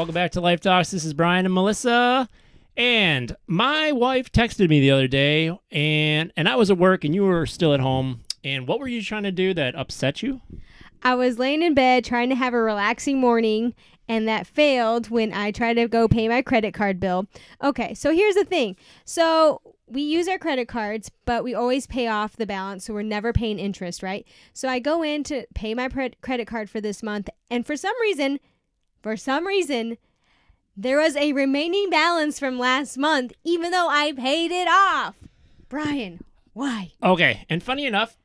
Welcome back to Life Talks. This is Brian and Melissa. And my wife texted me the other day, and and I was at work, and you were still at home. And what were you trying to do that upset you? I was laying in bed trying to have a relaxing morning, and that failed when I tried to go pay my credit card bill. Okay, so here's the thing. So we use our credit cards, but we always pay off the balance, so we're never paying interest, right? So I go in to pay my pre- credit card for this month, and for some reason, for some reason, there was a remaining balance from last month, even though I paid it off. Brian, why? Okay, and funny enough,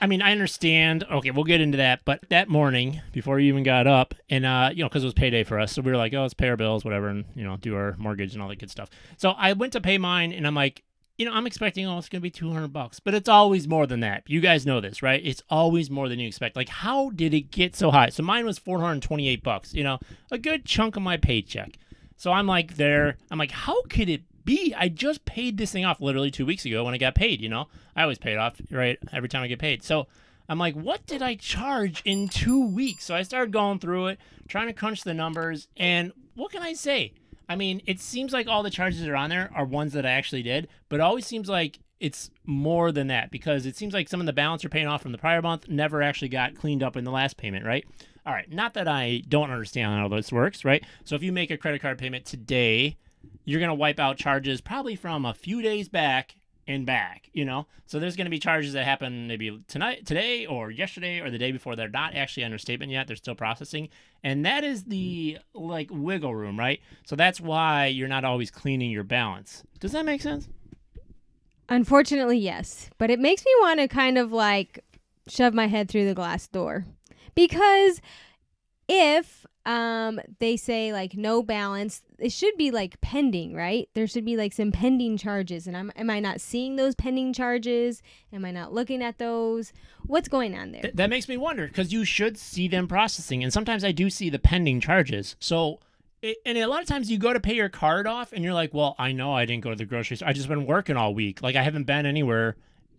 I mean, I understand. Okay, we'll get into that. But that morning, before you even got up, and uh, you know, because it was payday for us, so we were like, oh, let's pay our bills, whatever, and you know, do our mortgage and all that good stuff. So I went to pay mine, and I'm like, you know, I'm expecting, oh, it's gonna be 200 bucks, but it's always more than that. You guys know this, right? It's always more than you expect. Like, how did it get so high? So mine was 428 bucks. You know, a good chunk of my paycheck. So I'm like there. I'm like, how could it be? I just paid this thing off literally two weeks ago when I got paid. You know, I always pay it off right every time I get paid. So I'm like, what did I charge in two weeks? So I started going through it, trying to crunch the numbers, and what can I say? I mean, it seems like all the charges that are on there are ones that I actually did, but it always seems like it's more than that because it seems like some of the balance you're paying off from the prior month never actually got cleaned up in the last payment, right? All right, not that I don't understand how this works, right? So if you make a credit card payment today, you're going to wipe out charges probably from a few days back and back, you know? So there's going to be charges that happen maybe tonight, today, or yesterday, or the day before. They're not actually under statement yet. They're still processing. And that is the mm-hmm. like wiggle room, right? So that's why you're not always cleaning your balance. Does that make sense? Unfortunately, yes. But it makes me want to kind of like shove my head through the glass door. Because if um they say like no balance, it should be like pending, right? There should be like some pending charges. And I'm, am I not seeing those pending charges? Am I not looking at those? What's going on there? Th- that makes me wonder because you should see them processing. And sometimes I do see the pending charges. So it, and a lot of times you go to pay your card off and you're like, well, I know I didn't go to the grocery store. I just been working all week. Like I haven't been anywhere.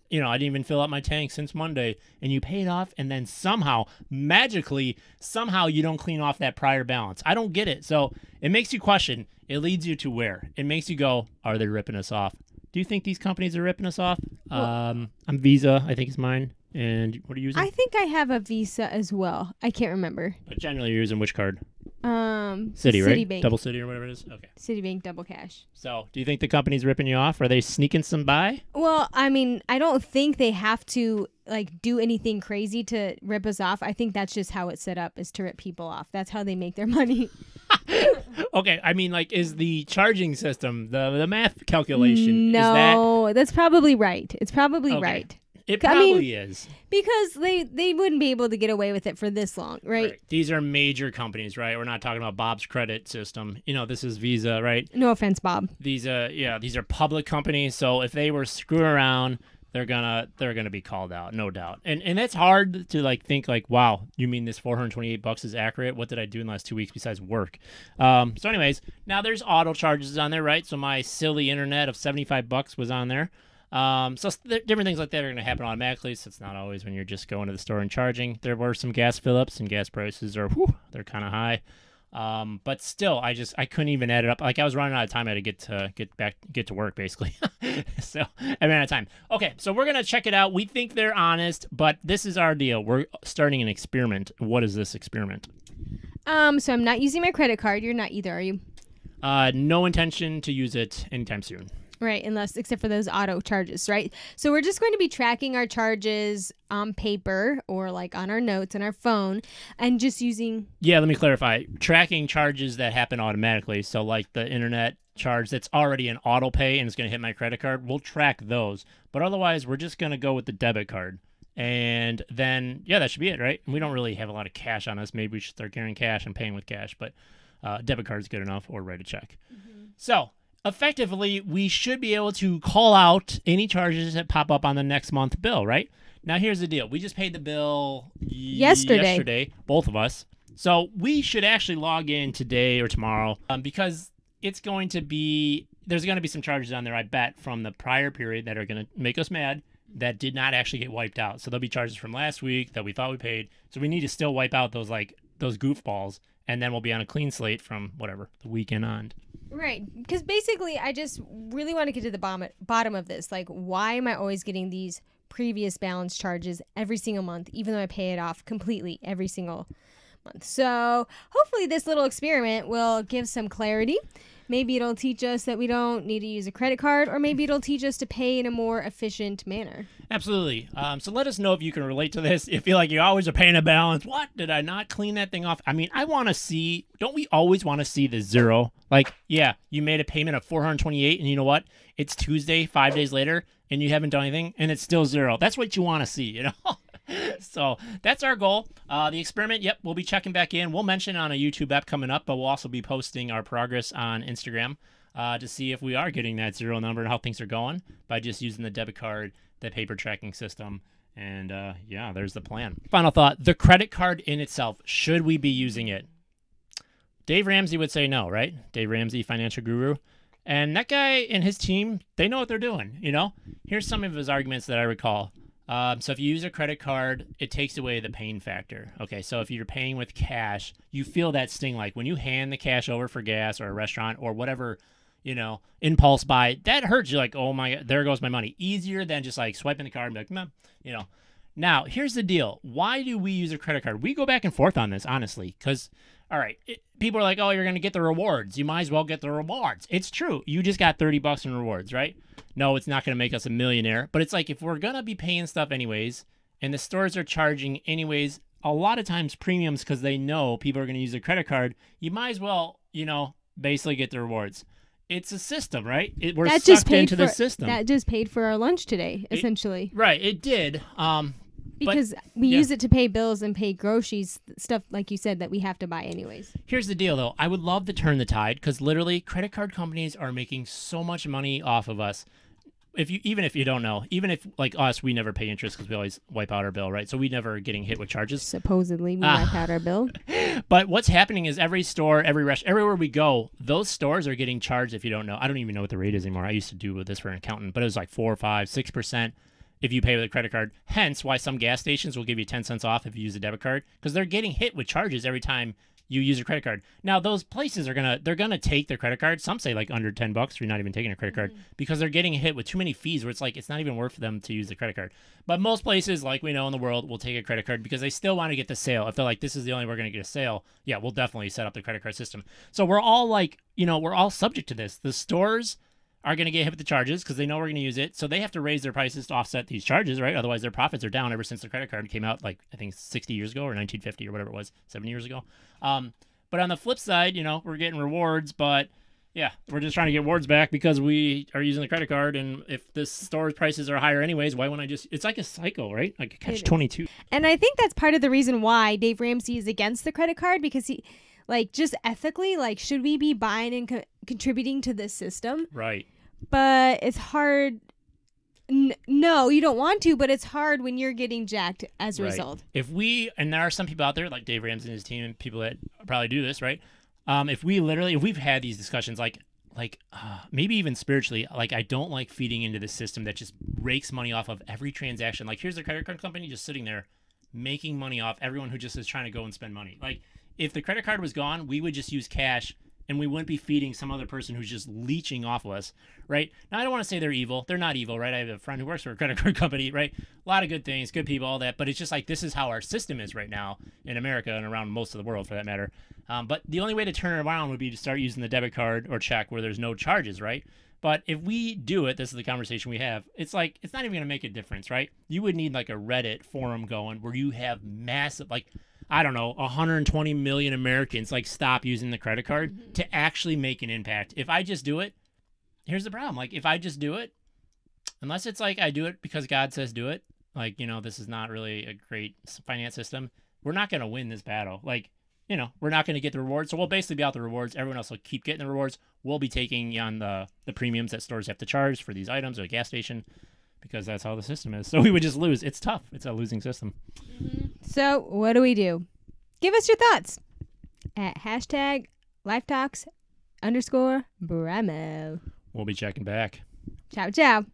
You know, I didn't even fill up my tank since Monday. And you pay it off, and then somehow, magically, somehow you don't clean off that prior balance. I don't get it. So it makes you question. It leads you to where? It makes you go, are they ripping us off? Do you think these companies are ripping us off? Well- um, I'm Visa. I think it's mine. And what are you using? I think I have a Visa as well. I can't remember. but generally, you're using which card? Um, Citi, right? Citibank. Double Citi or whatever it is. Okay. Citibank Double Cash. So, do you think the company's ripping you off? Are they sneaking some by? Well, I mean, I don't think they have to like do anything crazy to rip us off. I think that's just how it's set up is to rip people off. That's how they make their money. Okay, I mean, like, is the charging system the the math calculation? Is that no, that's probably right. It's probably Okay. right it? I Probably mean- is. because they they wouldn't be able to get away with it for this long, right? Right. These are major companies, right? We're not talking about Bob's credit system. You know, this is Visa, right? No offense, Bob. These, uh, yeah, these are public companies. So if they were screwing around, they're gonna they're gonna be called out, no doubt. And and that's hard to like think like, wow, you mean this 428 bucks is accurate? What did I do in the last two weeks besides work? Um, so anyways, now there's auto charges on there, right? So my silly internet of 75 bucks was on there. Um, so th- different things like that are going to happen automatically. So it's not always when you're just going to the store and charging. There were some gas fill ups, and gas prices are whew, they're kind of high. Um, but still, I just I couldn't even add it up. Like I was running out of time. I had to get to get back get to work basically. so I ran out of time. Okay, so we're gonna check it out. We think they're honest, but this is our deal. We're starting an experiment. What is this experiment? Um, so I'm not using my credit card. You're not either, are you? Uh, no intention to use it anytime soon. Right, unless except for those auto charges, right? So we're just going to be tracking our charges on paper or like on our notes on our phone and just using Yeah, let me clarify. Tracking charges that happen automatically. So, like the internet charge that's already an auto pay and it's going to hit my credit card, we'll track those. But otherwise, we're just going to go with the debit card. And then, yeah, that should be it, right? We don't really have a lot of cash on us. Maybe we should start carrying cash and paying with cash, but uh, debit card is good enough or write a check. So, effectively, we should be able to call out any charges that pop up on the next month bill, right? Now, here's the deal. We just paid the bill Yesterday. yesterday, both of us. So we should actually log in today or tomorrow um, because it's going to be there's going to be some charges on there, I bet, from the prior period that are going to make us mad that did not actually get wiped out. So there'll be charges from last week that we thought we paid. So we need to still wipe out those like those goofballs and then we'll be on a clean slate from whatever the weekend on. Right. Because basically, I just really want to get to the bottom, bottom of this. Like, why am I always getting these previous balance charges every single month, even though I pay it off completely every single month? So, hopefully, this little experiment will give some clarity. Maybe it'll teach us that we don't need to use a credit card, or maybe it'll teach us to pay in a more efficient manner. Absolutely. Um, so let us know if you can relate to this. If you feel like you always are paying a balance. What did I not clean that thing off? I mean, I want to see. Don't we always want to see the zero? Like, yeah, you made a payment of 428, and you know what? It's Tuesday, five days later, and you haven't done anything, and it's still zero. That's what you want to see, you know. so that's our goal. Uh, the experiment, yep, we'll be checking back in. We'll mention on a YouTube app coming up, but we'll also be posting our progress on Instagram uh, to see if we are getting that zero number and how things are going by just using the debit card, the paper tracking system. And uh, yeah, there's the plan. Final thought the credit card in itself, should we be using it? Dave Ramsey would say no, right? Dave Ramsey, financial guru. And that guy and his team, they know what they're doing, you know? Here's some of his arguments that I recall. Um, so if you use a credit card, it takes away the pain factor. Okay, so if you're paying with cash, you feel that sting like when you hand the cash over for gas or a restaurant or whatever, you know, impulse buy, that hurts you like, oh my, there goes my money. Easier than just like swiping the card and be like, you know. Now, here's the deal. Why do we use a credit card? We go back and forth on this, honestly, because all right, it, people are like, oh, you're going to get the rewards. You might as well get the rewards. It's true. You just got 30 bucks in rewards, right? No, it's not going to make us a millionaire. But it's like if we're going to be paying stuff anyways, and the stores are charging anyways, a lot of times premiums because they know people are going to use a credit card, you might as well, you know, basically get the rewards. It's a system, right? It, we're that sucked just paid into for, the system. That just paid for our lunch today, essentially. right, it did. Um, but- because we yeah. use it to pay bills and pay groceries, stuff like you said that we have to buy anyways. Here's the deal, though. I would love to turn the tide because literally, credit card companies are making so much money off of us. If you even if you don't know, even if like us, we never pay interest because we always wipe out our bill, right? So we never getting hit with charges. Supposedly, we Ah. wipe out our bill. But what's happening is every store, every restaurant, everywhere we go, those stores are getting charged. If you don't know, I don't even know what the rate is anymore. I used to do with this for an accountant, but it was like four, five, six percent if you pay with a credit card. Hence, why some gas stations will give you ten cents off if you use a debit card because they're getting hit with charges every time you use a credit card. Now, those places are gonna they're gonna take their credit card. Some say like under ten bucks, you're not even taking a credit card mm-hmm. because they're getting hit with too many fees. Where it's like it's not even worth them to use the credit card. But most places, like we know in the world, will take a credit card because they still want to get the sale. If they're like, this is the only way we're going to get a sale, yeah, we'll definitely set up the credit card system. So we're all like, you know, we're all subject to this. The stores are going to get hit with the charges because they know we're going to use it. So they have to raise their prices to offset these charges, right? Otherwise, their profits are down ever since the credit card came out, like I think 60 years ago or 1950 or whatever it was, 70 years ago. Um, but on the flip side, you know, we're getting rewards, but yeah, we're just trying to get rewards back because we are using the credit card. And if the store's prices are higher anyways, why wouldn't I just? It's like a cycle, right? Like a catch 22. And I think that's part of the reason why Dave Ramsey is against the credit card because he, like, just ethically, like, should we be buying and co- contributing to this system? Right. But it's hard. N- no, you don't want to, but it's hard when you're getting jacked as a Right. result. If we, and there are some people out there like Dave Ramsey and his team, and people that probably do this, right? Um, if we literally, if we've had these discussions, like, like uh, maybe even spiritually, like I don't like feeding into the system that just rakes money off of every transaction. Like here's the credit card company just sitting there making money off everyone who just is trying to go and spend money. Like if the credit card was gone, we would just use cash and we wouldn't be feeding some other person who's just leeching off of us, right? Now I don't want to say they're evil. They're not evil, right? I have a friend who works for a credit card company, right? A lot of good things, good people, all that, but it's just like this is how our system is right now in America and around most of the world for that matter. Um, but the only way to turn it around would be to start using the debit card or check where there's no charges, right? But if we do it, this is the conversation we have. It's like it's not even going to make a difference, right? You would need like a Reddit forum going where you have massive, like I don't know, 120 million Americans like stop using the credit card mm-hmm. to actually make an impact. If I just do it, here's the problem. Like if I just do it, unless it's like I do it because God says do it, like you know this is not really a great finance system. We're not going to win this battle. Like you know we're not going to get the rewards, so we'll basically be out the rewards. Everyone else will keep getting the rewards. We'll be taking on the the premiums that stores have to charge for these items or a gas station because that's how the system is. So we would just lose. It's tough. It's a losing system. Mm-hmm. So, what do we do? Give us your thoughts at hashtag lifetalks underscore Bramo. We'll be checking back. Ciao, ciao.